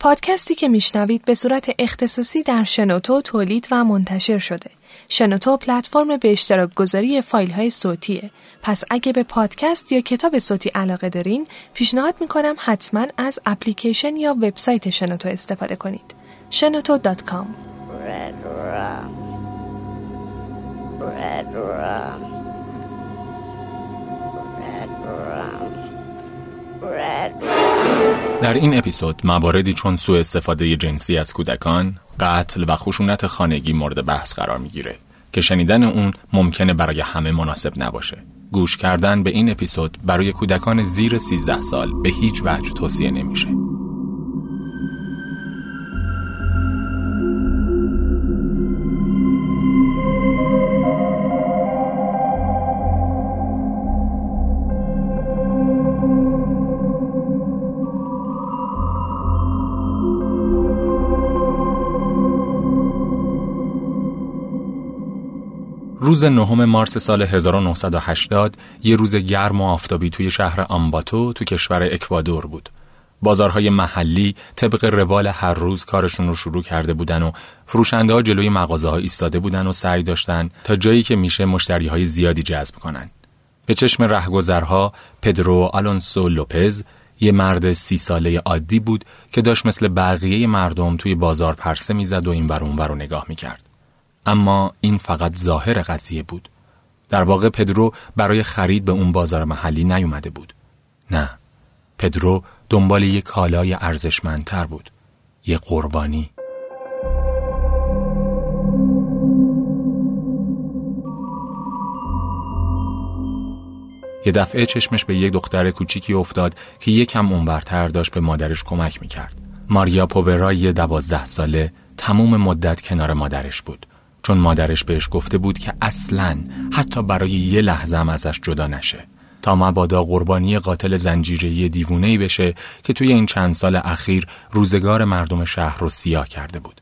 پادکستی که میشنوید به صورت اختصاصی در شنوتو تولید و منتشر شده. شنوتو پلتفرم به اشتراک گذاری فایل های صوتیه. پس اگه به پادکست یا کتاب صوتی علاقه دارین، پیشنهاد می‌کنم حتما از اپلیکیشن یا وبسایت شنوتو استفاده کنید. شنوتو.com در این اپیزود مواردی چون سوء استفاده جنسی از کودکان، قتل و خشونت خانگی مورد بحث قرار می‌گیره که شنیدن اون ممکنه برای همه مناسب نباشه. گوش کردن به این اپیزود برای کودکان زیر 13 سال به هیچ وجه توصیه نمیشه. روز نهم مارس سال 1980 یه روز گرم و آفتابی توی شهر آمباتو تو کشور اکوادور بود. بازارهای محلی طبق روال هر روز کارشون رو شروع کرده بودن و فروشنده ها جلوی مغازه ها ایستاده بودن و سعی داشتن تا جایی که میشه مشتری های زیادی جذب کنن. به چشم رهگذرها پدرو آلونسو لوپز یه مرد سی ساله عادی بود که داشت مثل بقیه مردم توی بازار پرسه می‌زد و این ور اون رو نگاه می‌کرد. اما این فقط ظاهر قضیه بود. در واقع پدرو برای خرید به اون بازار محلی نیومده بود. نه. پدرو دنبال یک کالای ارزشمندتر بود. یه قربانی. یه دفعه چشمش به یک دختر کوچیکی افتاد که یکم اونورتر داشت به مادرش کمک می‌کرد. ماریا پوورای دوازده ساله تموم مدت کنار مادرش بود. چون مادرش بهش گفته بود که اصلا حتی برای یه لحظه هم ازش جدا نشه. تا مبادا قربانی قاتل زنجیره دیوونهی بشه که توی این چند سال اخیر روزگار مردم شهر رو سیاه کرده بود.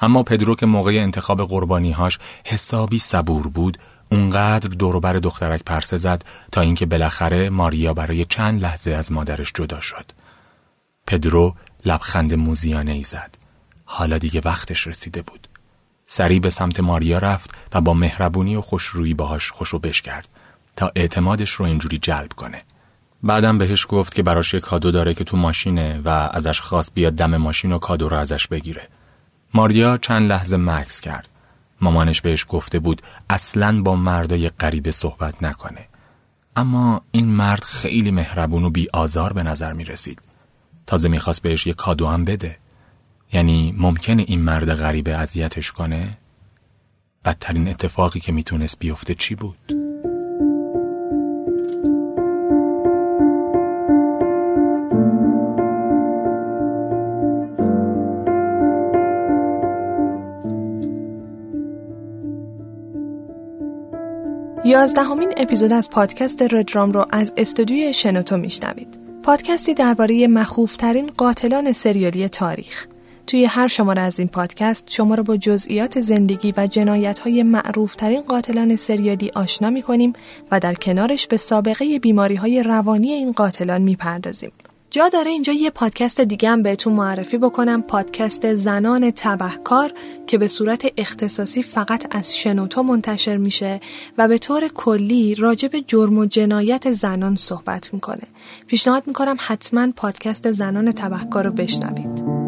اما پدرو که موقع انتخاب قربانیهاش حسابی صبور بود اونقدر دوروبر دخترک پرسه زد تا اینکه بالاخره ماریا برای چند لحظه از مادرش جدا شد. پدرو لبخند موزیانه ای زد. حالا دیگه وقتش رسیده بود. سریع به سمت ماریا رفت و با مهربونی و خوشرویی باهاش خوشو بش کرد تا اعتمادش رو اینجوری جلب کنه. بعدم بهش گفت که براش یک کادو داره که تو ماشینه و ازش خواست بیاد دم ماشین و کادو رو ازش بگیره. ماریا چند لحظه مکس کرد. مامانش بهش گفته بود اصلا با مردای غریبه صحبت نکنه. اما این مرد خیلی مهربون و بی آزار به نظر می رسید. تازه می‌خواست بهش یک کادو هم بده. یعنی ممکنه این مرد غریبه اذیتش کنه؟ بدترین اتفاقی که می‌تونست بیفته چی بود؟ یازدهمین اپیزود از پادکست ردرام رو از استودیوی شنوتو میشنوید. پادکستی درباره مخوفترین قاتلان سریالی تاریخ. توی هر شماره از این پادکست شما رو با جزئیات زندگی و جنایت های معروف ترین قاتلان سریالی آشنا می کنیم و در کنارش به سابقه بیماری های روانی این قاتلان می پردازیم. جا داره اینجا یه پادکست دیگه هم بهتون معرفی بکنم. پادکست زنان تبهکار که به صورت اختصاصی فقط از شنوتو منتشر میشه و به طور کلی راجع به جرم و جنایت زنان صحبت می‌کنه. پیشنهاد می‌کنم حتما پادکست زنان تبهکار رو بشنوید.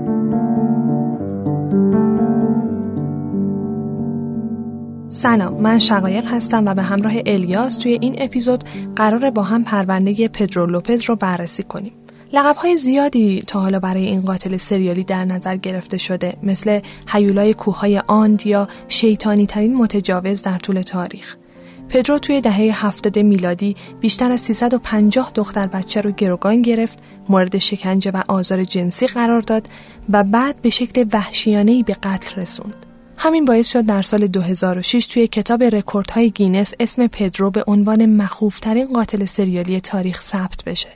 سلام من شقایق هستم و به همراه الیاس توی این اپیزود قرار با هم پرونده پدرو لوپز رو بررسی کنیم لقب های زیادی تا حالا برای این قاتل سریالی در نظر گرفته شده مثل هیولای کوههای آند یا شیطانی ترین متجاوز در طول تاریخ پدرو توی دهه 70 میلادی بیشتر از 350 دختر بچه رو گروگان گرفت، مورد شکنجه و آزار جنسی قرار داد و بعد به شکل وحشیانه‌ای به قتل رسوند. همین باعث شد در سال 2006 توی کتاب رکوردهای گینس اسم پدرو به عنوان مخوفترین قاتل سریالی تاریخ ثبت بشه.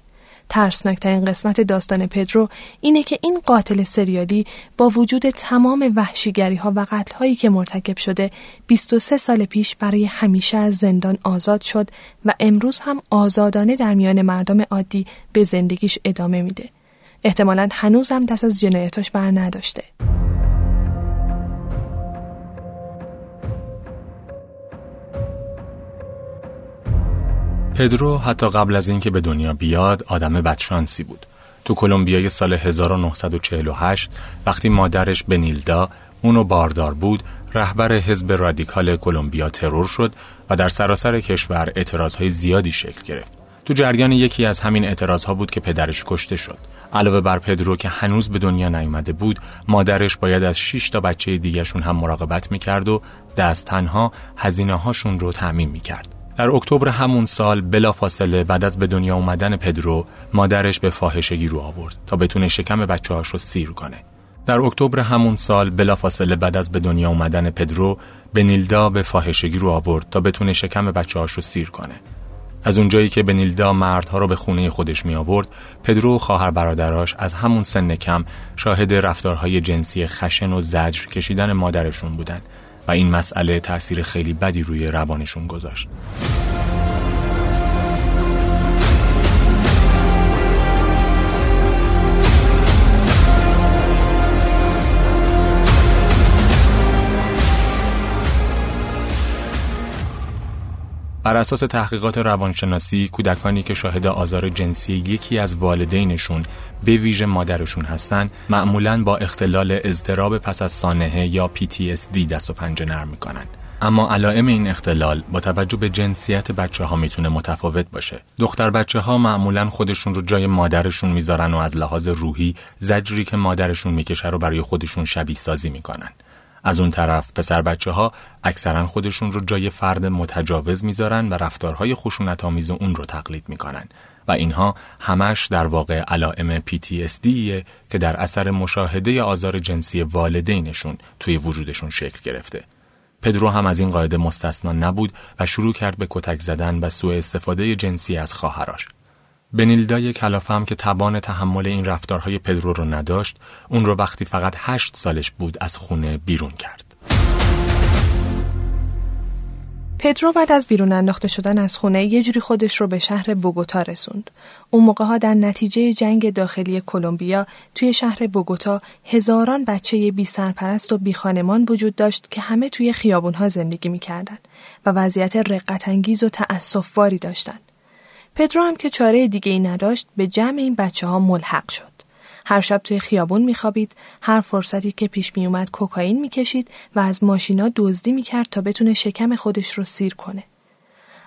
ترسناکترین قسمت داستان پدرو اینه که این قاتل سریالی با وجود تمام وحشیگری ها و قتل هایی که مرتکب شده 23 سال پیش برای همیشه از زندان آزاد شد و امروز هم آزادانه در میان مردم عادی به زندگیش ادامه میده. احتمالا هنوزم دست از جنایتاش بر نداشته. پدرو حتی قبل از اینکه به دنیا بیاد آدم بدشانسی بود. تو کلمبیای سال 1948 وقتی مادرش بنیلدا اونو باردار بود رهبر حزب رادیکال کلمبیا ترور شد و در سراسر کشور اعتراضهای زیادی شکل گرفت. تو جریان یکی از همین اعتراضها بود که پدرش کشته شد. علاوه بر پدرو که هنوز به دنیا نیامده بود، مادرش باید از 6 تا بچه دیگهشون هم مراقبت می‌کرد و دست تنها هزینه هاشون رو تعمین می‌کرد. در اکتبر همون سال بلافاصله بعد از به دنیا اومدن پدرو مادرش به فاحشگی رو آورد تا بتونه شکم بچه هاش رو سیر کنه. در اکتبر همون سال بلافاصله بعد از به دنیا اومدن پدرو بنیلدا به فاحشگی رو آورد تا بتونه شکم بچه هاش رو سیر کنه. از اونجایی که بنیلدا مردها رو به خونه خودش می آورد، پدرو و خواهر برادراش از همون سن کم شاهد رفتارهای جنسی خشن و زجر کشیدن مادرشون بودن و این مسئله تأثیر خیلی بدی روی روانشون گذاشت. بر اساس تحقیقات روانشناسی کودکانی که شاهد آزار جنسی یکی از والدینشون به ویژه مادرشون هستن معمولا با اختلال اضطراب پس از سانحه یا PTSD دست و پنجه نرم می‌کنن اما علائم این اختلال با توجه به جنسیت بچه ها می‌تونه متفاوت باشه. دختر بچه ها معمولا خودشون رو جای مادرشون می‌ذارن و از لحاظ روحی زجری که مادرشون می‌کشه رو برای خودشون شبیه سازی می‌کنن. از اون طرف پسر بچه ها اکثرا خودشون رو جای فرد متجاوز می‌ذارن و رفتارهای خشونت آمیز اون رو تقلید می‌کنن و اینها همش در واقع علائم PTSD که در اثر مشاهده آزار جنسی والدینشون توی وجودشون شکل گرفته. پدرو هم از این قاعده مستثنا نبود و شروع کرد به کتک زدن و سوء استفاده جنسی از خواهرش. بنیلدای کلافم که توان تحمل این رفتارهای پدرو رو نداشت اون رو وقتی فقط هشت سالش بود از خونه بیرون کرد. پدرو بعد از بیرون انداخته شدن از خونه یه جوری خودش رو به شهر بوگوتا رسوند. اون موقع ها در نتیجه جنگ داخلی کلمبیا توی شهر بوگوتا هزاران بچه بی سرپرست و بی خانمان وجود داشت که همه توی خیابون ها زندگی می‌کردن و وضعیت رقت انگیز و تأسفباری داشتند. پدرو هم که چاره دیگه ای نداشت به جمع این بچه ها ملحق شد. هر شب توی خیابون میخوابید، هر فرصتی که پیش می اومد کوکائین می‌کشید و از ماشینا دزدی می‌کرد تا بتونه شکم خودش رو سیر کنه.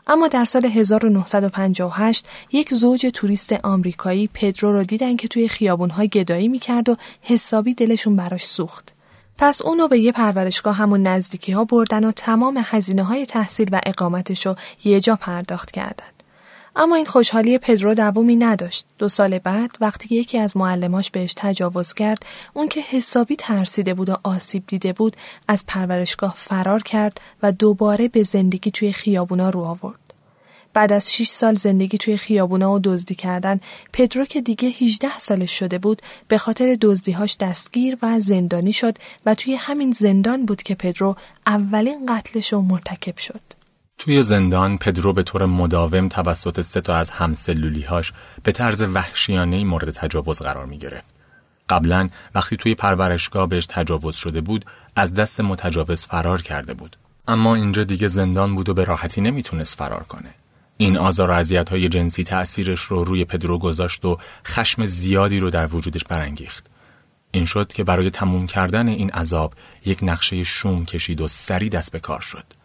اما در سال 1958 یک زوج توریست آمریکایی پدرو رو دیدن که توی خیابونها گدایی می‌کرد و حسابی دلشون براش سوخت. پس اونو به یه پرورشگاه همون نزدیکی ها بردن و تمام هزینه های تحصیل و اقامتش رو یه جا پرداخت کردن. اما این خوشحالی پدرو دوامی نداشت. دو سال بعد وقتی یکی از معلماش بهش تجاوز کرد، اون که حسابی ترسیده بود و آسیب دیده بود، از پرورشگاه فرار کرد و دوباره به زندگی توی خیابونا رو آورد. بعد از 6 سال زندگی توی خیابونا و دزدی کردن، پدرو که دیگه 18 سالش شده بود، به خاطر دزدیهاش دستگیر و زندانی شد و توی همین زندان بود که پدرو اولین قتلش رو مرتکب شد. توی زندان پدرو به طور مداوم توسط سه تا از همسلولیهاش به طرز وحشیانه مورد تجاوز قرار می گرفت. قبلا وقتی توی پرورشگاه بهش تجاوز شده بود از دست متجاوز فرار کرده بود. اما اینجا دیگه زندان بود و به راحتی نمی‌تونست فرار کنه. این آزار و های جنسی تأثیرش رو روی پدرو گذاشت و خشم زیادی رو در وجودش برانگیخت. این شد که برای تموم کردن این عذاب یک نقشه شوم کشید و سری دست به کار شد.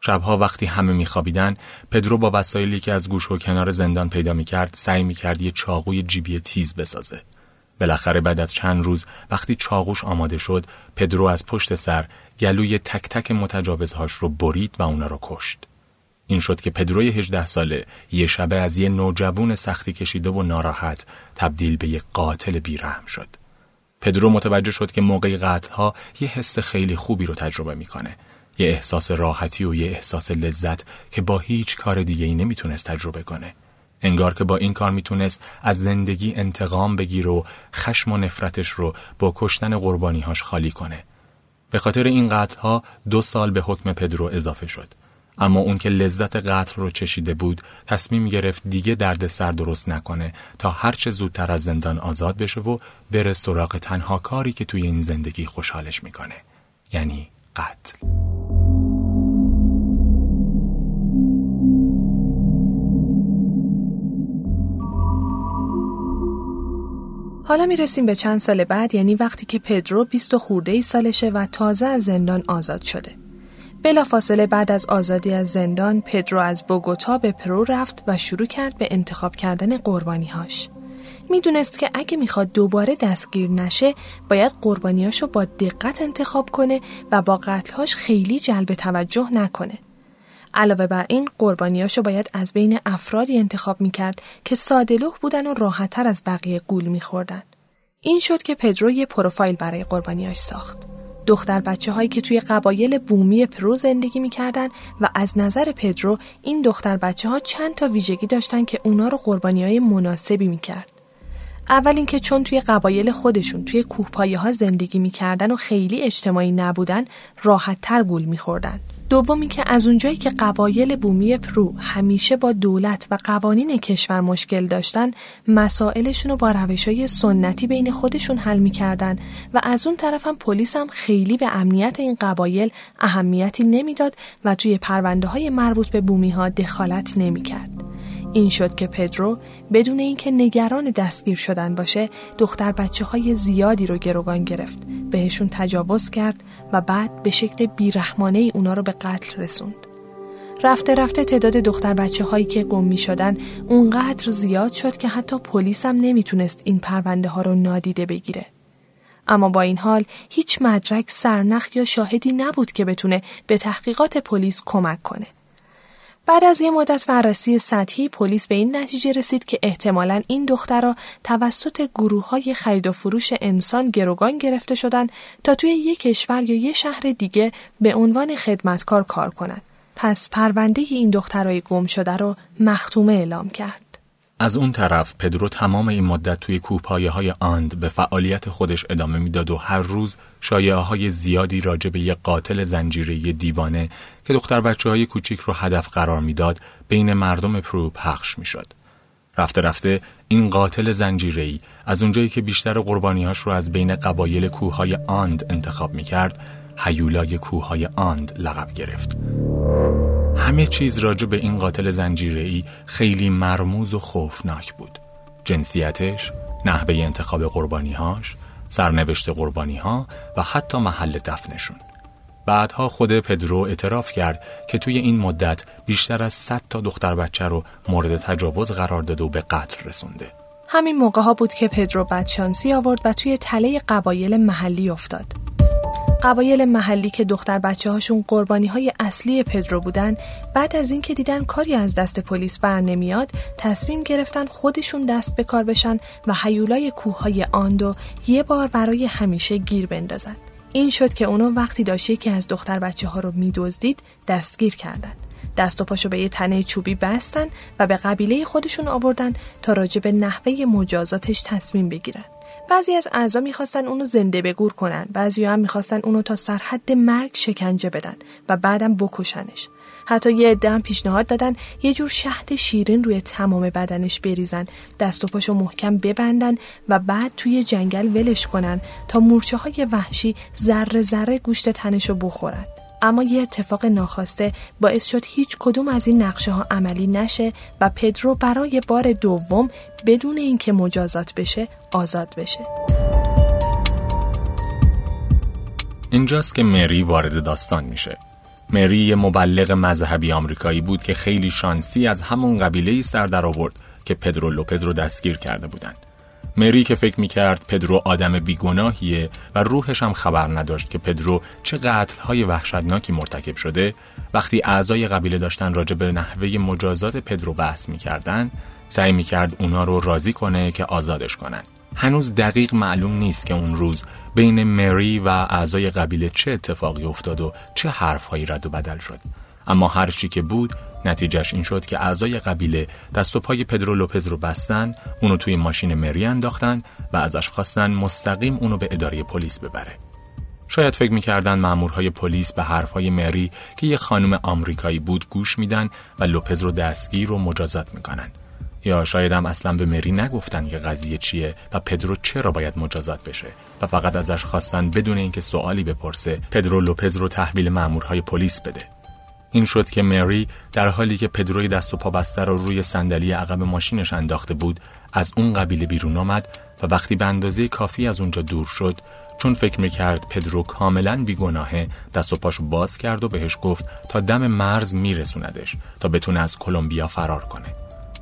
شبها وقتی همه میخوابیدن پدرو با وسایلی که از گوش و کنار زندان پیدا می‌کرد سعی می‌کرد یه چاقوی جیبی تیز بسازه. بالاخره بعد از چند روز وقتی چاقوش آماده شد پدرو از پشت سر گلوی تک تک متجاوزهاش رو برید و اونا رو کشت. این شد که پدروی 18 ساله یه شبه از یه نوجوون سختی کشیده و ناراحت تبدیل به یک قاتل بیرحم شد. پدرو متوجه شد که موقع قتلها یه حس خیلی خوبی رو تجربه می‌کنه. یه احساس راحتی و یه احساس لذت که با هیچ کار دیگه ای نمی‌تونست تجربه کنه. انگار که با این کار می‌تونست از زندگی انتقام بگیره و خشم و نفرتش رو با کشتن قربانیهاش خالی کنه. به خاطر این قتلها دو سال به حکم پدرو اضافه شد. اما اون که لذت قتل رو چشیده بود تصمیم گرفت دیگه درد سر درست نکنه تا هرچه زودتر از زندان آزاد بشه و بره سراغ تنها کاری که توی این زندگی خوشحالش می‌کنه یعنی قتل حالا می‌رسیم به چند سال بعد یعنی وقتی که پدرو 20 خورده ای سالشه و تازه از زندان آزاد شده. فاصله بعد از آزادی از زندان پدرو از بوگوتا به پرو رفت و شروع کرد به انتخاب کردن قربانیهاش. می‌دونست که اگه می‌خواد دوباره دستگیر نشه باید قربانیاشو با دقت انتخاب کنه و با قتلهاش خیلی جلب توجه نکنه. علاوه بر این قربانیاشو باید از بین افرادی انتخاب می‌کرد که سادلوه بودن و راحتتر از بقیه گول میخوردن. این شد که پدرو یه پروفایل برای قربانیاش ساخت. دختر بچه هایی که توی قبایل بومی پرو زندگی می‌کردن و از نظر پدرو این دختر بچه ها چند تا ویژگی داشتن که اونا رو قربانی های مناسبی می‌کرد. اول اینکه چون توی قبایل خودشون توی کوهپایه ها زندگی می‌کردن و خیلی اجتماعی نبودن راحت تر گول میخوردن. دومی که از اونجایی که قبایل بومی پرو همیشه با دولت و قوانین کشور مشکل داشتن مسائلشون رو با روشای سنتی بین خودشون حل می‌کردن و از اون طرف هم پلیس هم خیلی به امنیت این قبایل اهمیتی نمی‌داد و توی پرونده های مربوط به بومی ها دخالت نمی‌کرد. این شد که پدرو بدون اینکه نگران دستگیر شدن باشه دختر بچه های زیادی رو گروگان گرفت بهشون تجاوز کرد و بعد به شکل بیرحمانه ای اونا رو به قتل رسوند رفته رفته تعداد دختر بچه هایی که گم می شدن اونقدر زیاد شد که حتی پلیس هم نمی‌تونست این پرونده ها رو نادیده بگیره. اما با این حال هیچ مدرک سرنخ یا شاهدی نبود که بتونه به تحقیقات پلیس کمک کنه. بعد از یه مدت بررسی سطحی پلیس به این نتیجه رسید که احتمالا این دخترها توسط گروه های خرید و فروش انسان گروگان گرفته شدن تا توی یک کشور یا یه شهر دیگه به عنوان خدمتکار کار کنند. پس پرونده این دخترای گم شده رو مختومه اعلام کرد. از اون طرف پدرو تمام این مدت توی کوپایه های آند به فعالیت خودش ادامه می‌داد و هر روز شایعه های زیادی راجع به یک قاتل زنجیره دیوانه که دختر بچه های کوچیک رو هدف قرار می‌داد بین مردم پرو پخش می‌شد. رفته رفته این قاتل زنجیره از اونجایی که بیشتر قربانیهاش رو از بین قبایل کوههای آند انتخاب می‌کرد هیولای کوههای آند لقب گرفت. همه چیز راجع به این قاتل زنجیره‌ای خیلی مرموز و خوفناک بود. جنسیتش، نحوه انتخاب قربانیهاش، سرنوشت قربانیها و حتی محل دفنشون. بعدها خود پدرو اعتراف کرد که توی این مدت بیشتر از 100 تا دختر بچه رو مورد تجاوز قرار داده و به قتل رسونده. همین موقع ها بود که پدرو بدشانسی آورد و توی تله قبایل محلی افتاد. قبایل محلی که دختر بچه هاشون قربانی های اصلی پدرو بودن بعد از اینکه دیدن کاری از دست پلیس بر نمیاد تصمیم گرفتن خودشون دست به کار بشن و حیولای کوه های آندو یه بار برای همیشه گیر بندازن این شد که اونو وقتی داشت یکی از دختر بچه ها رو میدزدید دستگیر کردند. دست و پاشو به یه تنه چوبی بستن و به قبیله خودشون آوردن تا راجع به نحوه مجازاتش تصمیم بگیرن. بعضی از اعضا می‌خواستن اونو زنده بگور کنن بعضی هم می‌خواستن اونو تا سرحد مرگ شکنجه بدن و بعدم بکشنش. حتی یه عده پیشنهاد دادن یه جور شهد شیرین روی تمام بدنش بریزن دست و پاشو محکم ببندن و بعد توی جنگل ولش کنن تا مورچه های وحشی ذره ذره گوشت تنشو بخورن. اما یه اتفاق ناخواسته باعث شد هیچ کدوم از این نقشه ها عملی نشه و پدرو برای بار دوم بدون اینکه مجازات بشه آزاد بشه. اینجاست که مری وارد داستان میشه. مری یه مبلغ مذهبی آمریکایی بود که خیلی شانسی از همون قبیله سر در آورد که پدرو لوپز رو دستگیر کرده بودند. مری که فکر می‌کرد پدرو آدم بیگناهیه و روحش هم خبر نداشت که پدرو چه قتلهای وحشتناکی مرتکب شده وقتی اعضای قبیله داشتن راجع به نحوه مجازات پدرو بحث می‌کردن سعی می‌کرد اونا رو راضی کنه که آزادش کنن. هنوز دقیق معلوم نیست که اون روز بین مری و اعضای قبیله چه اتفاقی افتاد و چه حرفهایی رد و بدل شد. اما هر چی که بود نتیجهش این شد که اعضای قبیله دست و پای پدرو لوپز رو بستن اونو توی ماشین مری انداختن و ازش خواستن مستقیم اونو به اداره پلیس ببره. شاید فکر می‌کردن مامورهای پلیس به حرفهای مری که یه خانم آمریکایی بود گوش میدن و لوپز رو دستگیر و مجازات می‌کنن. یا شاید هم اصلا به مری نگفتن که قضیه چیه و پدرو چرا باید مجازات بشه و فقط ازش خواستن بدون اینکه سوالی بپرسه پدرو لوپز رو تحویل مامورهای پلیس بده. این شد که مری در حالی که پدروی دست و پا بسته رو روی صندلی عقب ماشینش انداخته بود از اون قبیله بیرون آمد و وقتی به اندازه کافی از اونجا دور شد چون فکر می‌کرد پدرو کاملا بیگناهه دست و پاشو باز کرد و بهش گفت تا دم مرز میرسوندش تا بتونه از کلمبیا فرار کنه.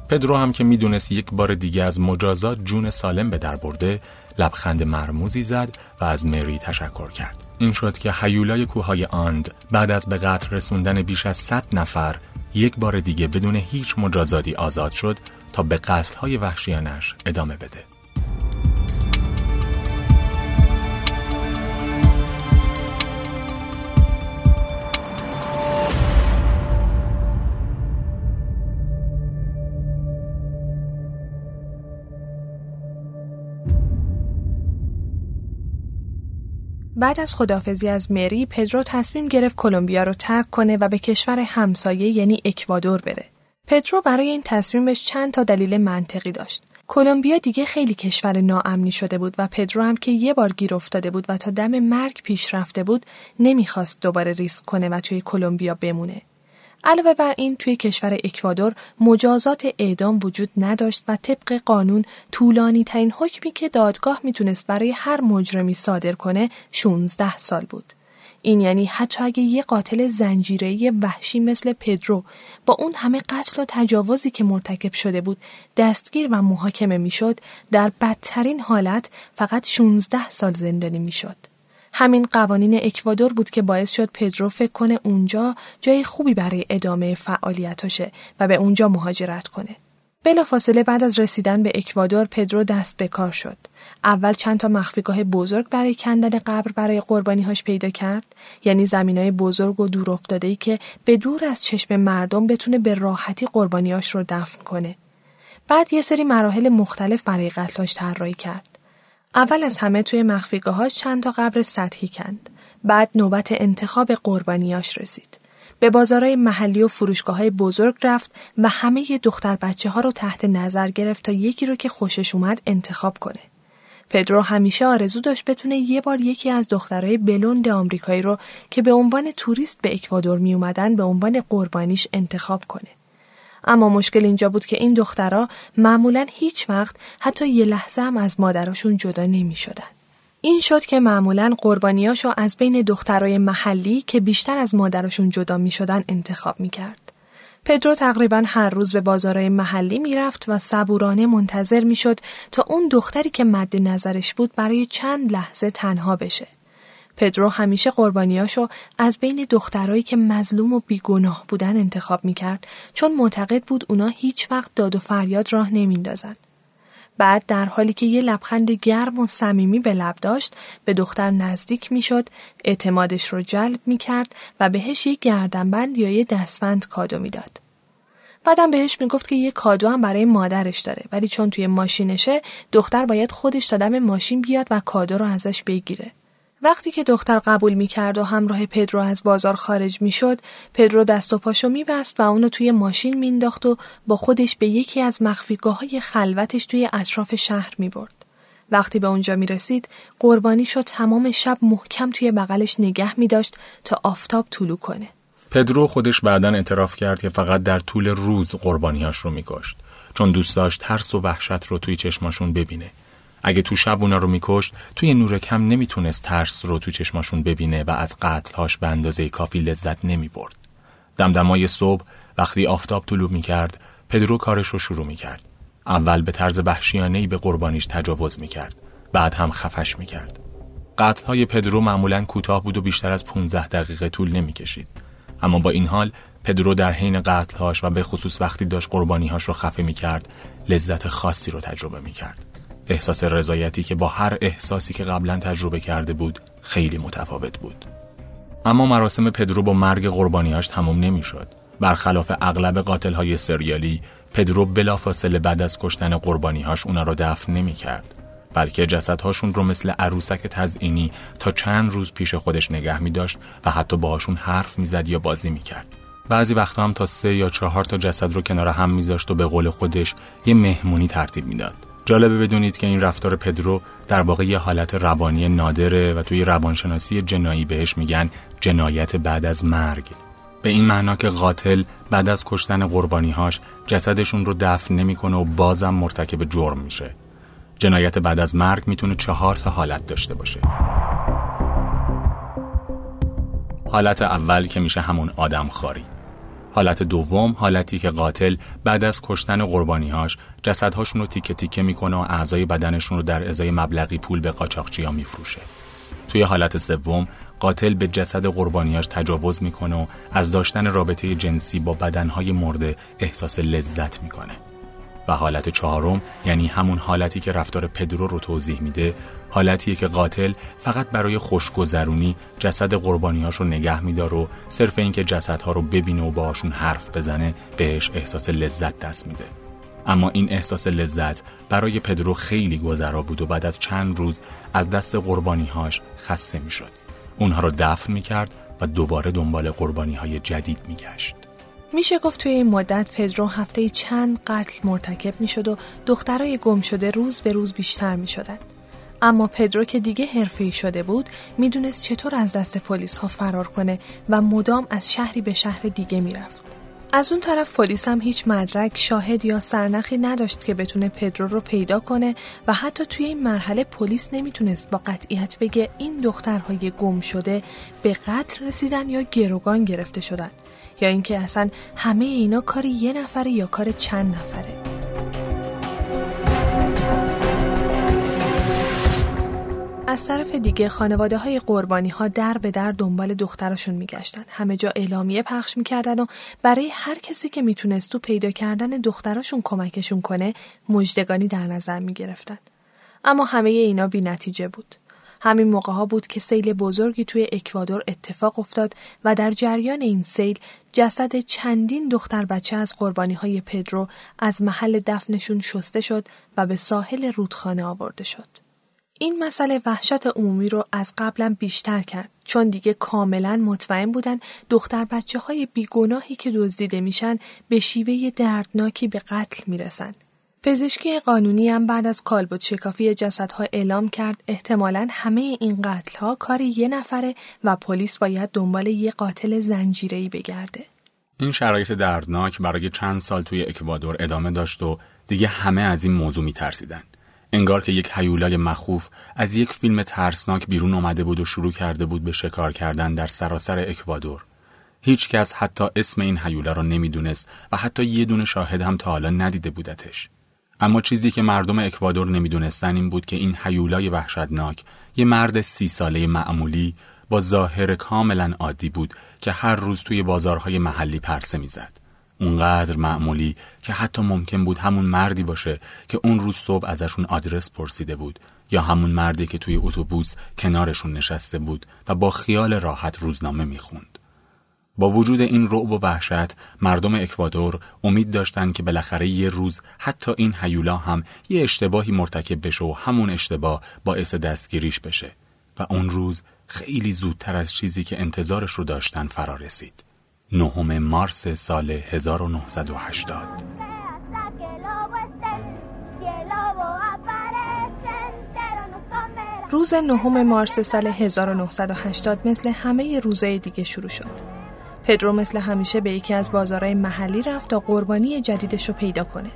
پدرو هم که می‌دونست یک بار دیگه از مجازات جون سالم به در برده لبخند مرموزی زد و از مری تشکر کرد. این شد که حیولای کوههای آند بعد از به قتل رسوندن بیش از 100 نفر یک بار دیگه بدون هیچ مجازاتی آزاد شد تا به قتلهای وحشیانش ادامه بده. بعد از خدافزی از مری پدرو تصمیم گرفت کلمبیا رو ترک کنه و به کشور همسایه یعنی اکوادور بره. پدرو برای این تصمیمش چند تا دلیل منطقی داشت. کلمبیا دیگه خیلی کشور ناامنی شده بود و پدرو هم که یه بار گیر افتاده بود و تا دم مرگ پیش رفته بود نمی‌خواست دوباره ریسک کنه و توی کلمبیا بمونه. علاوه بر این توی کشور اکوادور مجازات اعدام وجود نداشت و طبق قانون طولانی ترین حکمی که دادگاه می‌تونست برای هر مجرمی صادر کنه 16 سال بود. این یعنی حتی اگه یه قاتل زنجیره وحشی مثل پدرو با اون همه قتل و تجاوزی که مرتکب شده بود دستگیر و محاکمه می‌شد در بدترین حالت فقط 16 سال زندانی می‌شد. همین قوانین اکوادور بود که باعث شد پدرو فکر کنه اونجا جای خوبی برای ادامه فعالیتاشه و به اونجا مهاجرت کنه. بلافاصله بعد از رسیدن به اکوادور پدرو دست به کار شد. اول چند تا مخفیگاه بزرگ برای کندن قبر برای قربانیهاش پیدا کرد یعنی زمینای بزرگ و دور ای که به دور از چشم مردم بتونه به راحتی قربانیاش رو دفن کنه. بعد یه سری مراحل مختلف برای قتلاش طراحی کرد. اول از همه توی مخفیگاهاش چند تا قبر سطحی کند. بعد نوبت انتخاب قربانیاش رسید. به بازارهای محلی و فروشگاه های بزرگ رفت و همه دختر بچه ها رو تحت نظر گرفت تا یکی رو که خوشش اومد انتخاب کنه. پدرو همیشه آرزو داشت بتونه یه بار یکی از دخترای بلوند آمریکایی رو که به عنوان توریست به اکوادور می اومدن به عنوان قربانیش انتخاب کنه. اما مشکل اینجا بود که این دخترها معمولا هیچ وقت حتی یه لحظه هم از مادراشون جدا نمی شدن. این شد که معمولا قربانیاشو از بین دخترای محلی که بیشتر از مادرشون جدا می شدن انتخاب می کرد. پدرو تقریبا هر روز به بازارهای محلی می‌رفت و صبورانه منتظر می‌شد تا اون دختری که مد نظرش بود برای چند لحظه تنها بشه. پدرو همیشه قربانیاشو از بین دخترایی که مظلوم و بیگناه بودن انتخاب می‌کرد چون معتقد بود اونا هیچ وقت داد و فریاد راه نمیندازن. بعد در حالی که یه لبخند گرم و صمیمی به لب داشت به دختر نزدیک می‌شد اعتمادش رو جلب می‌کرد و بهش یه گردنبند یا یه دستبند کادو می‌داد. بعدم بهش می‌گفت که یه کادو هم برای مادرش داره ولی چون توی ماشینشه دختر باید خودش دادم ماشین بیاد و کادو رو ازش بگیره. وقتی که دختر قبول می کرد و همراه پدرو از بازار خارج می شد، پدرو دست و پاشو می بست و اونو توی ماشین مینداخت و با خودش به یکی از مخفیگاه های خلوتش توی اطراف شهر می برد. وقتی به اونجا می رسید، قربانی شد تمام شب محکم توی بغلش نگه می داشت تا آفتاب طولو کنه. پدرو خودش بعدا اعتراف کرد که فقط در طول روز قربانیاش رو میکشت چون دوست داشت ترس و وحشت رو توی چشماشون ببینه اگه تو شب اونا رو میکشت توی نور کم نمی‌تونست ترس رو تو چشماشون ببینه و از قتلهاش به اندازه کافی لذت نمی‌برد. دمدمای صبح وقتی آفتاب طلوع می‌کرد پدرو کارش رو شروع می‌کرد. اول به طرز وحشیانه‌ای به قربانیش تجاوز می‌کرد. بعد هم خفش می‌کرد. قتلهای پدرو معمولا کوتاه بود و بیشتر از 15 دقیقه طول نمی‌کشید. اما با این حال پدرو در حین قتلهاش و به خصوص وقتی داشت قربانیهاش رو خفه می‌کرد لذت خاصی رو تجربه می‌کرد. احساس رضایتی که با هر احساسی که قبلا تجربه کرده بود خیلی متفاوت بود اما مراسم پدرو با مرگ قربانیاش تموم نمی‌شد. برخلاف اغلب قاتل های سریالی پدرو بلافاصله بعد از کشتن قربانیهاش اونا را دفن نمی کرد. بلکه جسدهاشون رو مثل عروسک تزئینی تا چند روز پیش خودش نگه می داشت و حتی باهاشون حرف می‌زد یا بازی می‌کرد. بعضی وقتا هم تا سه یا چهار تا جسد رو کنار هم میذاشت و به قول خودش یه مهمونی ترتیب می‌داد. جالبه بدونید که این رفتار پدرو در واقع یه حالت روانی نادره و توی روانشناسی جنایی بهش میگن جنایت بعد از مرگ. به این معنا که قاتل بعد از کشتن قربانیهاش جسدشون رو دفن نمی‌کنه و بازم مرتکب جرم میشه. جنایت بعد از مرگ می‌تونه چهار تا حالت داشته باشه. حالت اول که میشه همون آدم خاری. حالت دوم حالتی که قاتل بعد از کشتن قربانیهاش جسدهاشون رو تیکه تیکه می‌کنه و اعضای بدنشون رو در ازای مبلغی پول به قاچاقچیا میفروشه. توی حالت سوم قاتل به جسد قربانیاش تجاوز می‌کنه و از داشتن رابطه جنسی با بدنهای مرده احساس لذت می‌کنه. و حالت چهارم یعنی همون حالتی که رفتار پدرو رو توضیح میده حالتیه که قاتل فقط برای خوشگذرونی جسد قربانیاش رو نگه میدار و صرف اینکه جسدها رو ببینه و باشون حرف بزنه بهش احساس لذت دست میده. اما این احساس لذت برای پدرو خیلی گذرا بود و بعد از چند روز از دست قربانیهاش خسته می‌شد. اونها رو دفن می‌کرد و دوباره دنبال قربانی های جدید میگشت. میشه گفت توی این مدت پدرو هفته چند قتل مرتکب می‌شد و دخترای گم شده روز به روز بیشتر می شدن. اما پدرو که دیگه حرفه‌ای شده بود می‌دونست چطور از دست پلیس ها فرار کنه و مدام از شهری به شهر دیگه می‌رفت. از اون طرف پلیس هم هیچ مدرک، شاهد یا سرنخی نداشت که بتونه پدرو رو پیدا کنه و حتی توی این مرحله پلیس نمی‌تونست با قطعیت بگه این دخترهای گم شده به قتل رسیدن یا گروگان گرفته شدن. یا اینکه اصلا همه اینا کار یه نفره یا کار چند نفره از طرف دیگه خانواده های قربانی ها در به در دنبال دخترشون میگشتن. همه جا اعلامیه پخش می‌کردن و برای هر کسی که می‌تونست تو پیدا کردن دختراشون کمکشون کنه مجدگانی در نظر می‌گرفتن. اما همه اینا بی نتیجه بود. همین موقع ها بود که سیل بزرگی توی اکوادور اتفاق افتاد و در جریان این سیل جسد چندین دختر بچه از قربانی های پدرو از محل دفنشون شسته شد و به ساحل رودخانه آورده شد. این مسئله وحشت عمومی رو از قبلا بیشتر کرد چون دیگه کاملا مطمئن بودن دختر بچه های بیگناهی که دزدیده میشن به شیوه دردناکی به قتل می‌رسن پزشکی قانونی هم بعد از کالبد شکافی جسدها اعلام کرد احتمالا همه این قتلها کار یه نفره و پلیس باید دنبال یه قاتل زنجیره‌ای بگرده. این شرایط دردناک برای چند سال توی اکوادور ادامه داشت و دیگه همه از این موضوع میترسیدن. انگار که یک حیولای مخوف از یک فیلم ترسناک بیرون اومده بود و شروع کرده بود به شکار کردن در سراسر اکوادور. هیچ کس حتی اسم این حیولا را نمی‌دونست و حتی یه دونه شاهد هم تا حالا ندیده بودتش. اما چیزی که مردم اکوادور نمی‌دونستن این بود که این حیولای وحشتناک یه مرد سی ساله معمولی با ظاهر کاملا عادی بود که هر روز توی بازارهای محلی پرسه می‌زد. اونقدر معمولی که حتی ممکن بود همون مردی باشه که اون روز صبح ازشون آدرس پرسیده بود یا همون مردی که توی اتوبوس کنارشون نشسته بود و با خیال راحت روزنامه می‌خوند. با وجود این رعب و وحشت مردم اکوادور امید داشتند که بالاخره یه روز حتی این هیولا هم یه اشتباهی مرتکب بشه و همون اشتباه باعث دستگیریش بشه و اون روز خیلی زودتر از چیزی که انتظارش رو داشتن فرا رسید نهم مارس سال 1980 روز نهم مارس سال 1980 مثل همه روزهای دیگه شروع شد. پدرو مثل همیشه به یکی از بازارهای محلی رفت تا قربانی جدیدش رو پیدا کنه.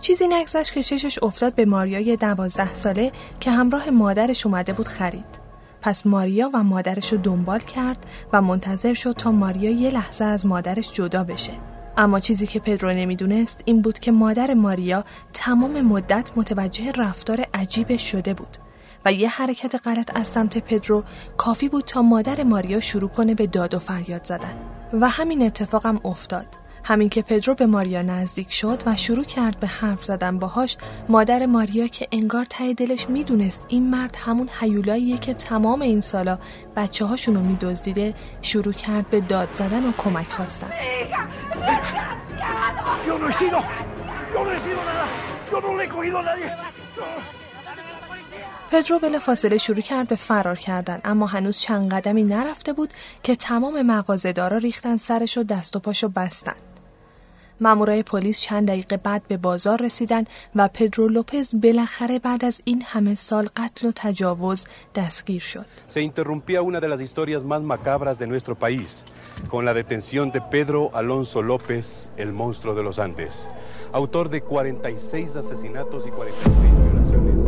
چیزی نگذشت که چشش افتاد به ماریای دوازده ساله که همراه مادرش اومده بود خرید. پس ماریا و مادرش رو دنبال کرد و منتظر شد تا ماریا یه لحظه از مادرش جدا بشه. اما چیزی که پدرو نمی‌دونست این بود که مادر ماریا تمام مدت متوجه رفتار عجیبش شده بود و یه حرکت غلط از سمت پدرو کافی بود تا مادر ماریا شروع کنه به داد و فریاد زدن و همین اتفاقم افتاد همین که پدرو به ماریا نزدیک شد و شروع کرد به حرف زدن باهاش مادر ماریا که انگار ته دلش می‌دونست این مرد همون حیولاییه که تمام این سالا بچه هاشونو میدزدیده شروع کرد به داد زدن و کمک خواستن. پدرو بلا فاصله شروع کرد به فرار کردن اما هنوز چند قدمی نرفته بود که تمام مغازه‌دارا ریختن سرش و دست و پاشو بستن. مامورای پلیس چند دقیقه بعد به بازار رسیدن و پدرو لوپز بالاخره بعد از این همه سال قتل و تجاوز دستگیر شد. Se interrumpía una de las historias más macabras de nuestro país con la detención de Pedro Alonso López, el monstruo de los Andes, autor de 46 asesinatos y 46 violaciones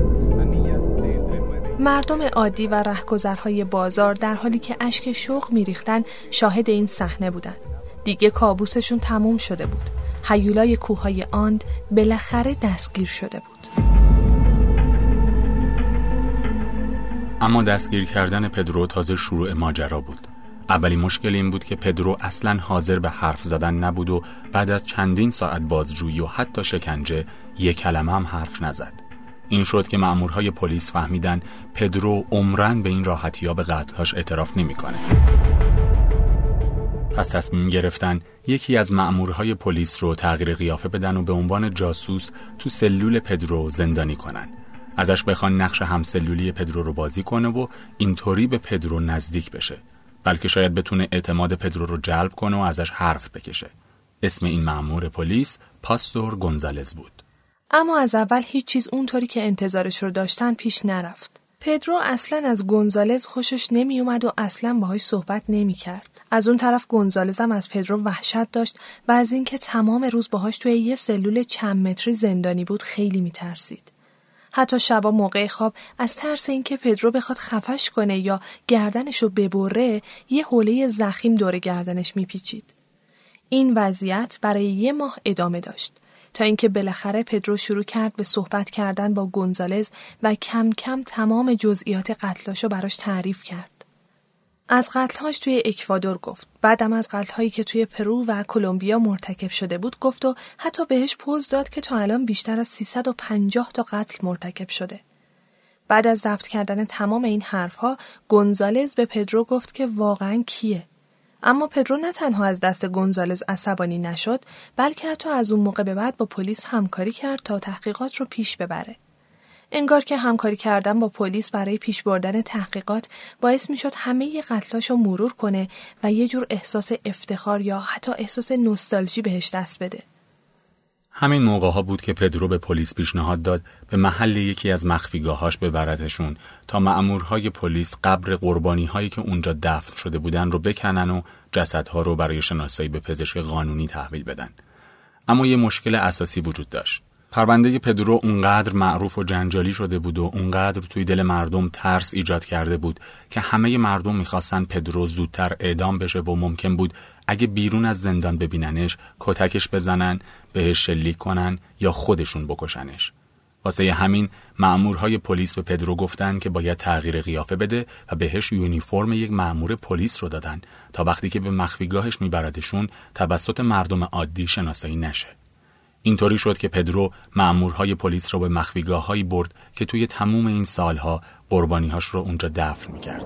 a niñas de entre 9 مردم عادی و رهگذرهای بازار در حالی که اشک شوق میریختن شاهد این صحنه بودند. دیگه کابوسشون تموم شده بود. هیولای کوههای آند بالاخره دستگیر شده بود. اما دستگیر کردن پدرو تازه شروع ماجرا بود. اولین مشکل این بود که پدرو اصلا حاضر به حرف زدن نبود و بعد از چندین ساعت بازجویی و حتی شکنجه یک کلمه هم حرف نزد. این شد که مأمورهای پلیس فهمیدن پدرو عمرن به این راحتی ها به قتلهاش اعتراف نمی‌کنه. پس تصمیم گرفتن یکی از مأمورهای پلیس رو تغییر قیافه بدن و به عنوان جاسوس تو سلول پدرو زندانی کنن. ازش بخوان نقش همسلولی پدرو رو بازی کنه و اینطوری به پدرو نزدیک بشه. بلکه شاید بتونه اعتماد پدرو رو جلب کنه و ازش حرف بکشه. اسم این مأمور پلیس پاستور گونزالز بود. اما از اول هیچ چیز اونطوری که انتظارش رو داشتن پیش نرفت. پدرو اصلا از گونزالز خوشش نمی اومد و اصلا باهاش صحبت نمی کرد. از اون طرف گونزالز هم از پدرو وحشت داشت و از اینکه تمام روز باهاش توی یه سلول چند متری زندانی بود خیلی می ترسید. حتی شبا موقع خواب از ترس اینکه پدرو بخواد خفش کنه یا گردنشو ببره یه حوله زخیم دور گردنش میپیچید. این وضعیت برای یه ماه ادامه داشت تا اینکه بالاخره پدرو شروع کرد به صحبت کردن با گونزالز و کم کم تمام جزئیات قتلاشو براش تعریف کرد. از قتلهاش توی اکوادور گفت. بعدم از قتلهایی که توی پرو و کلمبیا مرتکب شده بود گفت و حتی بهش پوز داد که تا الان بیشتر از 350 تا قتل مرتکب شده. بعد از ضبط کردن تمام این حرفها گونزالز به پدرو گفت که واقعا کیه. اما پدرو نه تنها از دست گونزالز عصبانی نشد بلکه حتی از اون موقع به بعد با پلیس همکاری کرد تا تحقیقات رو پیش ببره. انگار که همکاری کردن با پلیس برای پیش بردن تحقیقات باعث می‌شد همه قتلاش رو مرور کنه و یه جور احساس افتخار یا حتی احساس نوستالژی بهش دست بده. همین موقع ها بود که پدرو به پلیس پیشنهاد داد به محل یکی از مخفیگاهاش ببردشون تا مأمورهای پلیس قبر قربانی هایی که اونجا دفن شده بودن رو بکنن و جسدها رو برای شناسایی به پزشک قانونی تحویل بدن. اما یه مشکل اساسی وجود داشت. پرونده پدرو اونقدر معروف و جنجالی شده بود و اونقدر توی دل مردم ترس ایجاد کرده بود که همه مردم می‌خواستن پدرو زودتر اعدام بشه و ممکن بود اگه بیرون از زندان ببیننش کتکش بزنن بهش شلیک کنن یا خودشون بکشنش واسه همین مأمورهای پلیس به پدرو گفتن که باید تغییر قیافه بده و بهش یونیفرم یک مأمور پلیس رو دادن تا وقتی که به مخفیگاهش میبردشون توسط مردم عادی شناسایی نشه اینطوری شد که پدرو مأمورهای پلیس رو به مخفیگاه برد که توی تموم این سالها قربانیهاش رو اونجا دفن می‌کرد.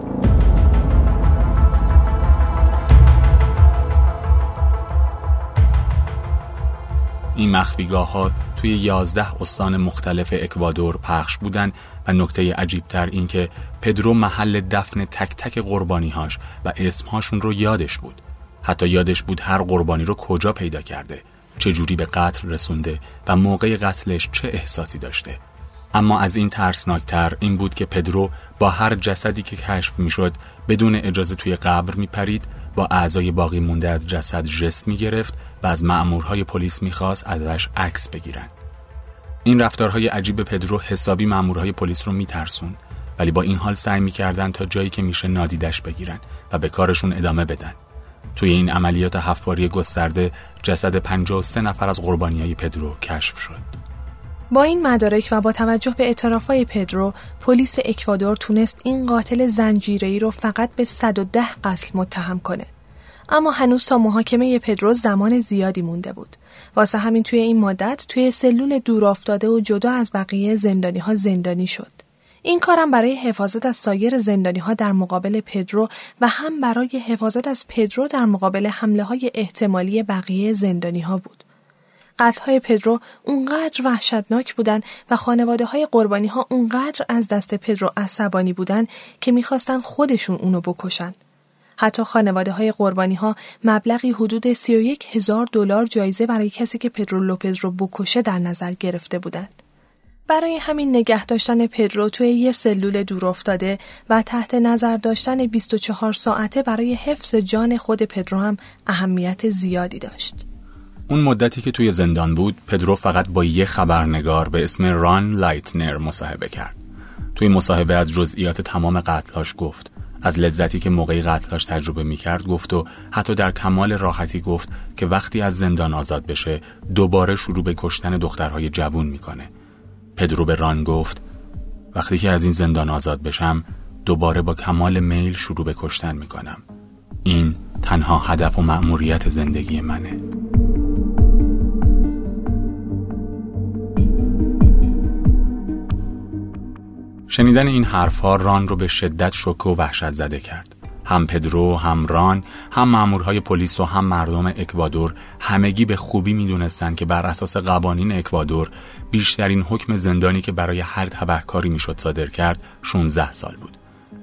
این مخفیگاه ها توی یازده استان مختلف اکوادور پخش بودن و نکته عجیبتر این که پدرو محل دفن تک تک قربانیهاش و اسمهاشون رو یادش بود. حتی یادش بود هر قربانی رو کجا پیدا کرده چجوری به قتل رسونده و موقع قتلش چه احساسی داشته اما از این ترسناکتر این بود که پدرو با هر جسدی که کشف می‌شد بدون اجازه توی قبر میپرید با اعضای باقی مونده از جسد جست می‌گرفت و از مأمورهای پلیس می‌خواست ازش عکس بگیرن این رفتارهای عجیب پدرو حسابی مأمورهای پلیس رو میترسون ولی با این حال سعی می‌کردن تا جایی که میشه نادیدش بگیرن و به کارشون ادامه بدن توی این عملیات حفاری گسترده جسد 53 نفر از قربانی های پدرو کشف شد. با این مدارک و با توجه به اعترافای پدرو، پلیس اکوادور تونست این قاتل زنجیره‌ای رو فقط به 110 قتل متهم کنه. اما هنوز تا محاکمه پدرو زمان زیادی مونده بود. واسه همین توی این مدت توی سلول دور افتاده و جدا از بقیه زندانی ها زندانی شد. این کارم برای حفاظت از سایر زندانی ها در مقابل پدرو و هم برای حفاظت از پدرو در مقابل حمله های احتمالی بقیه زندانی ها بود. قتلهای پدرو اونقدر وحشتناک بودن و خانواده های قربانی ها اونقدر از دست پدرو عصبانی بودن که می‌خواستن خودشون اونو بکشن. حتی خانواده های قربانی ها مبلغی حدود 31 هزار دلار جایزه برای کسی که پدرو لوپز رو بکشه در نظر گرفته بودند. برای همین نگه داشتن پدرو توی یه سلول دور افتاده و تحت نظر داشتن 24 ساعته برای حفظ جان خود پدرو هم اهمیت زیادی داشت. اون مدتی که توی زندان بود، پدرو فقط با یه خبرنگار به اسم ران لایتنر مصاحبه کرد. توی مصاحبه از جزئیات تمام قتلاش گفت. از لذتی که موقعی قتلاش تجربه می کرد گفت و حتی در کمال راحتی گفت که وقتی از زندان آزاد بشه دوباره شروع به کشتن دخترهای جوون می‌کنه. پدرو به ران گفت وقتی که از این زندان آزاد بشم دوباره با کمال میل شروع به کشتن می‌کنم. این تنها هدف و مأموریت زندگی منه. شنیدن این حرفها ران رو به شدت شوکه و وحشت زده کرد. هم پدرو، هم ران، هم مامورهای پلیس و هم مردم اکوادور همگی به خوبی می‌دونستند که بر اساس قوانین اکوادور بیشترین حکم زندانی که برای هر تبهکاری می‌شد صادر کرد 16 سال بود.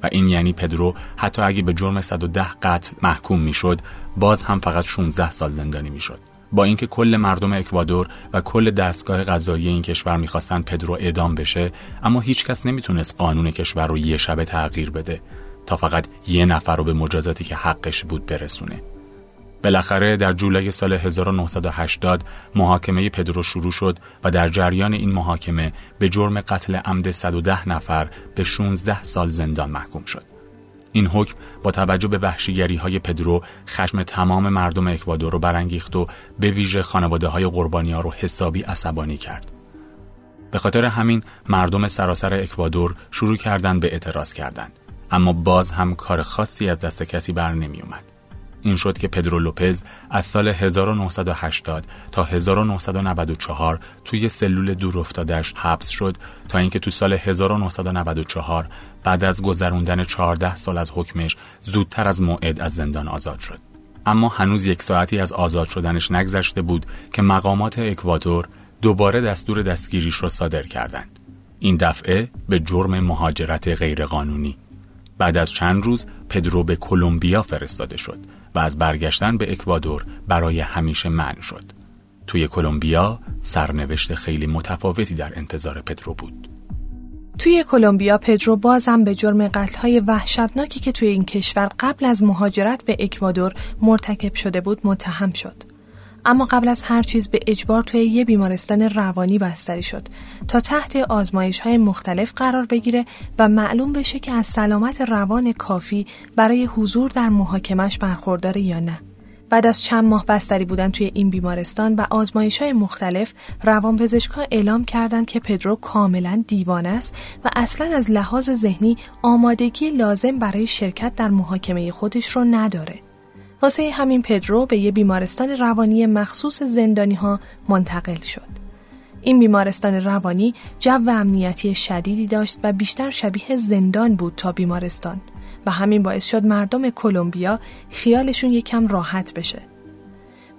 و این یعنی پدرو حتی اگه به جرم 110 قتل محکوم می‌شد باز هم فقط 16 سال زندانی می‌شد. با اینکه کل مردم اکوادور و کل دستگاه قضایی این کشور می‌خواستن پدرو اعدام بشه اما هیچکس نمی‌تونست قانون کشور رو یه شبه تغییر بده تا فقط یه نفر رو به مجازاتی که حقش بود برسونه بالاخره در جولای سال 1980 محاکمه پدرو شروع شد و در جریان این محاکمه به جرم قتل عمد 110 نفر به 16 سال زندان محکوم شد. این حکم با توجه به وحشیگری های پدرو خشم تمام مردم اکوادور رو برانگیخت و به ویژه خانواده های قربانی ها رو حسابی عصبانی کرد. به خاطر همین مردم سراسر اکوادور شروع کردند به اعتراض کردند. اما باز هم کار خاصی از دست کسی بر نمی اومد. این شد که پدرو لوپز از سال 1980 تا 1994 توی سلول دور افتادش حبس شد تا اینکه تو سال 1994 بعد از گذروندن 14 سال از حکمش زودتر از موعد از زندان آزاد شد. اما هنوز یک ساعتی از آزاد شدنش نگذشته بود که مقامات اکوادور دوباره دستور دستگیریش را صادر کردند. این دفعه به جرم مهاجرت غیرقانونی. بعد از چند روز پدرو به کلمبیا فرستاده شد و از برگشتن به اکوادور برای همیشه منع شد. توی کلمبیا سرنوشت خیلی متفاوتی در انتظار پدرو بود. توی کلمبیا پدرو بازم به جرم قتل‌های وحشتناکی که توی این کشور قبل از مهاجرت به اکوادور مرتکب شده بود متهم شد. اما قبل از هر چیز به اجبار توی یه بیمارستان روانی بستری شد تا تحت آزمایش های مختلف قرار بگیره و معلوم بشه که از سلامت روان کافی برای حضور در محاکمش برخورداره یا نه. بعد از چند ماه بستری بودن توی این بیمارستان و آزمایش های مختلف روانپزشکان اعلام کردند که پدرو کاملا دیوانه است و اصلا از لحاظ ذهنی آمادگی لازم برای شرکت در محاکمه خودش رو نداره. واسه همین پدرو به یه بیمارستان روانی مخصوص زندانی ها منتقل شد. این بیمارستان روانی جو امنیتی شدیدی داشت و بیشتر شبیه زندان بود تا بیمارستان. و همین باعث شد مردم کلمبیا خیالشون یکم راحت بشه.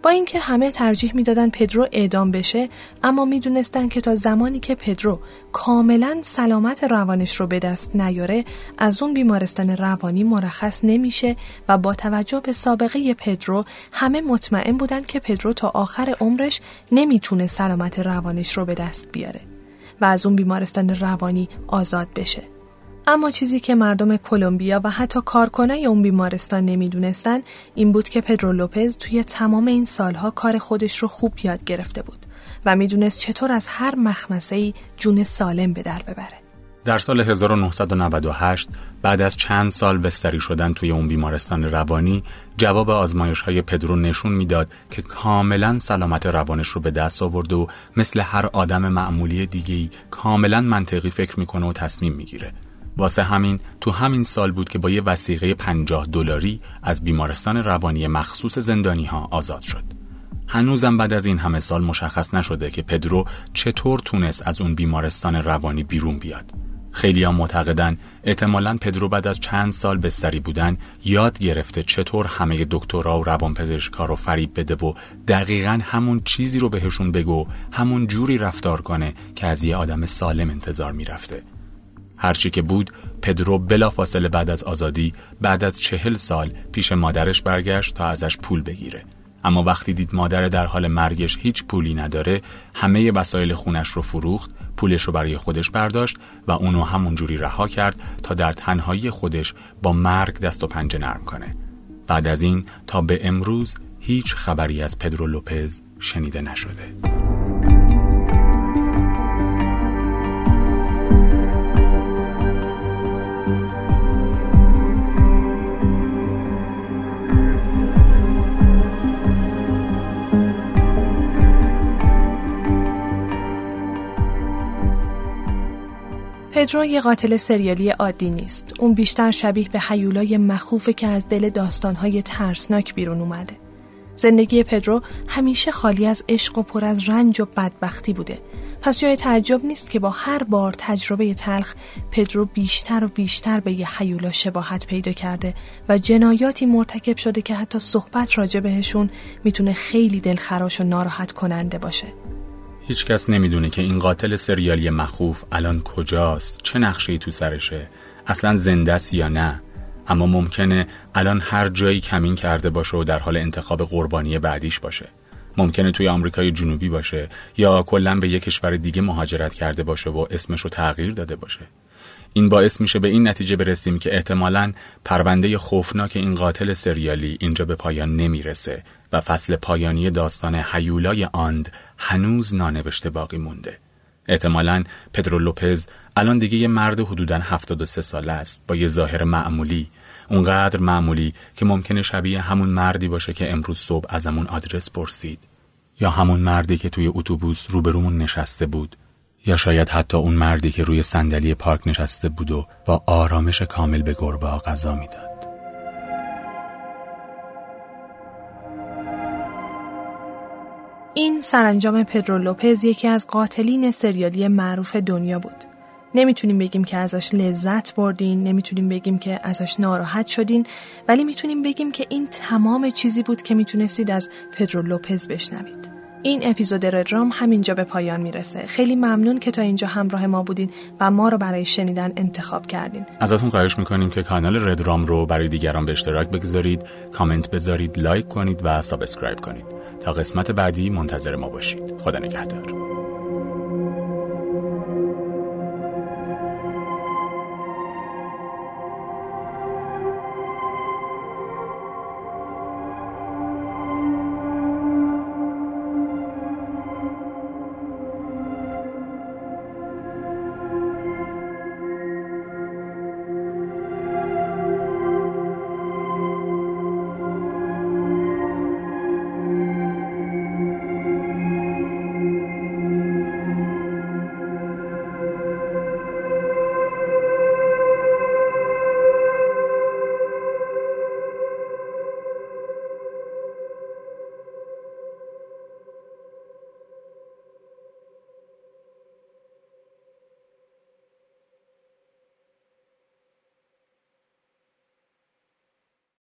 با اینکه همه ترجیح می‌دادن پدرو اعدام بشه اما می‌دونستن که تا زمانی که پدرو کاملا سلامت روانش رو به دست نیاره از اون بیمارستان روانی مرخص نمیشه و با توجه به سابقه پدرو همه مطمئن بودن که پدرو تا آخر عمرش نمی‌تونه سلامت روانش رو به دست بیاره و از اون بیمارستان روانی آزاد بشه اما چیزی که مردم کلمبیا و حتی کارکنای اون بیمارستان نمی‌دونستن این بود که پدرو لوپز توی تمام این سالها کار خودش رو خوب یاد گرفته بود و می‌دونست چطور از هر مخمسه جون سالم به در ببره. در سال 1998 بعد از چند سال بستری شدن توی اون بیمارستان روانی جواب آزمایش های پدرو نشون می‌داد که کاملا سلامت روانش رو به دست آورده و مثل هر آدم معمولی دیگهی کاملا منطقی فکر می‌کنه و تصمیم می‌گیره واسه همین تو همین سال بود که با یه وسیقه 50 دلاری از بیمارستان روانی مخصوص زندانی ها آزاد شد. هنوزم بعد از این همه سال مشخص نشده که پدرو چطور تونست از اون بیمارستان روانی بیرون بیاد. خیلی هم معتقدن احتمالا پدرو بعد از چند سال بستری بودن یاد گرفته چطور همه دکترا و روانپزشکا رو فریب بده و دقیقا همون چیزی رو بهشون بگو همون جوری رفتار کنه که از یه آدم سالم انتظار می‌رفته هرچی که بود پدرو بلافاصله بعد از آزادی بعد از چهل سال پیش مادرش برگشت تا ازش پول بگیره. اما وقتی دید مادر در حال مرگش هیچ پولی نداره همه وسایل خونش رو فروخت پولش رو برای خودش برداشت و اونو همون جوری رها کرد تا در تنهایی خودش با مرگ دست و پنجه نرم کنه. بعد از این تا به امروز هیچ خبری از پدرو لوپز شنیده نشده. پدرو یه قاتل سریالی عادی نیست. اون بیشتر شبیه به حیولای مخوفه که از دل داستانهای ترسناک بیرون اومده. زندگی پدرو همیشه خالی از عشق و پر از رنج و بدبختی بوده. پس جای تعجب نیست که با هر بار تجربه تلخ پدرو بیشتر و بیشتر به یه حیولا شباهت پیدا کرده و جنایاتی مرتکب شده که حتی صحبت راجع بهشون می‌تونه خیلی دلخراش و ناراحت کننده باشه. هیچ کس نمی‌دونه که این قاتل سریالی مخوف الان کجاست چه نقشه تو سرشه اصلا زنده است یا نه. اما ممکنه الان هر جایی کمین کرده باشه و در حال انتخاب قربانی بعدیش باشه. ممکنه توی آمریکای جنوبی باشه یا کلا به یک کشور دیگه مهاجرت کرده باشه و اسمش رو تغییر داده باشه. این باعث میشه به این نتیجه برسیم که احتمالا پرونده خوفناک این قاتل سریالی اینجا به پایان نمی‌رسه و فصل پایانی داستان حیولای آند هنوز نانوشته باقی مونده. احتمالا پدرو لوپز الان دیگه یه مرد حدوداً 73 ساله است با یه ظاهر معمولی اونقدر معمولی که ممکنه شبیه همون مردی باشه که امروز صبح ازمون آدرس پرسید یا همون مردی که توی اتوبوس روبرومون نشسته بود یا شاید حتی اون مردی که روی صندلی پارک نشسته بود و با آرامش کامل به گربه غذا می‌داد. این سرانجام پدرو لوپز یکی از قاتلین سریالی معروف دنیا بود. نمی‌تونیم بگیم که ازش لذت بردین، نمی‌تونیم بگیم که ازش ناراحت شدین، ولی می‌تونیم بگیم که این تمام چیزی بود که می‌تونستید از پدرو لوپز بشنوید. این اپیزود ردرام همینجا به پایان می‌رسه. خیلی ممنون که تا اینجا همراه ما بودین و ما رو برای شنیدن انتخاب کردین. ازتون خواهش می‌کنیم که کانال ردرام رو برای دیگران به اشتراک بگذارید کامنت بذارید like کنید و subscribe کنید. تا قسمت بعدی منتظر ما باشید. خدا نگهدار.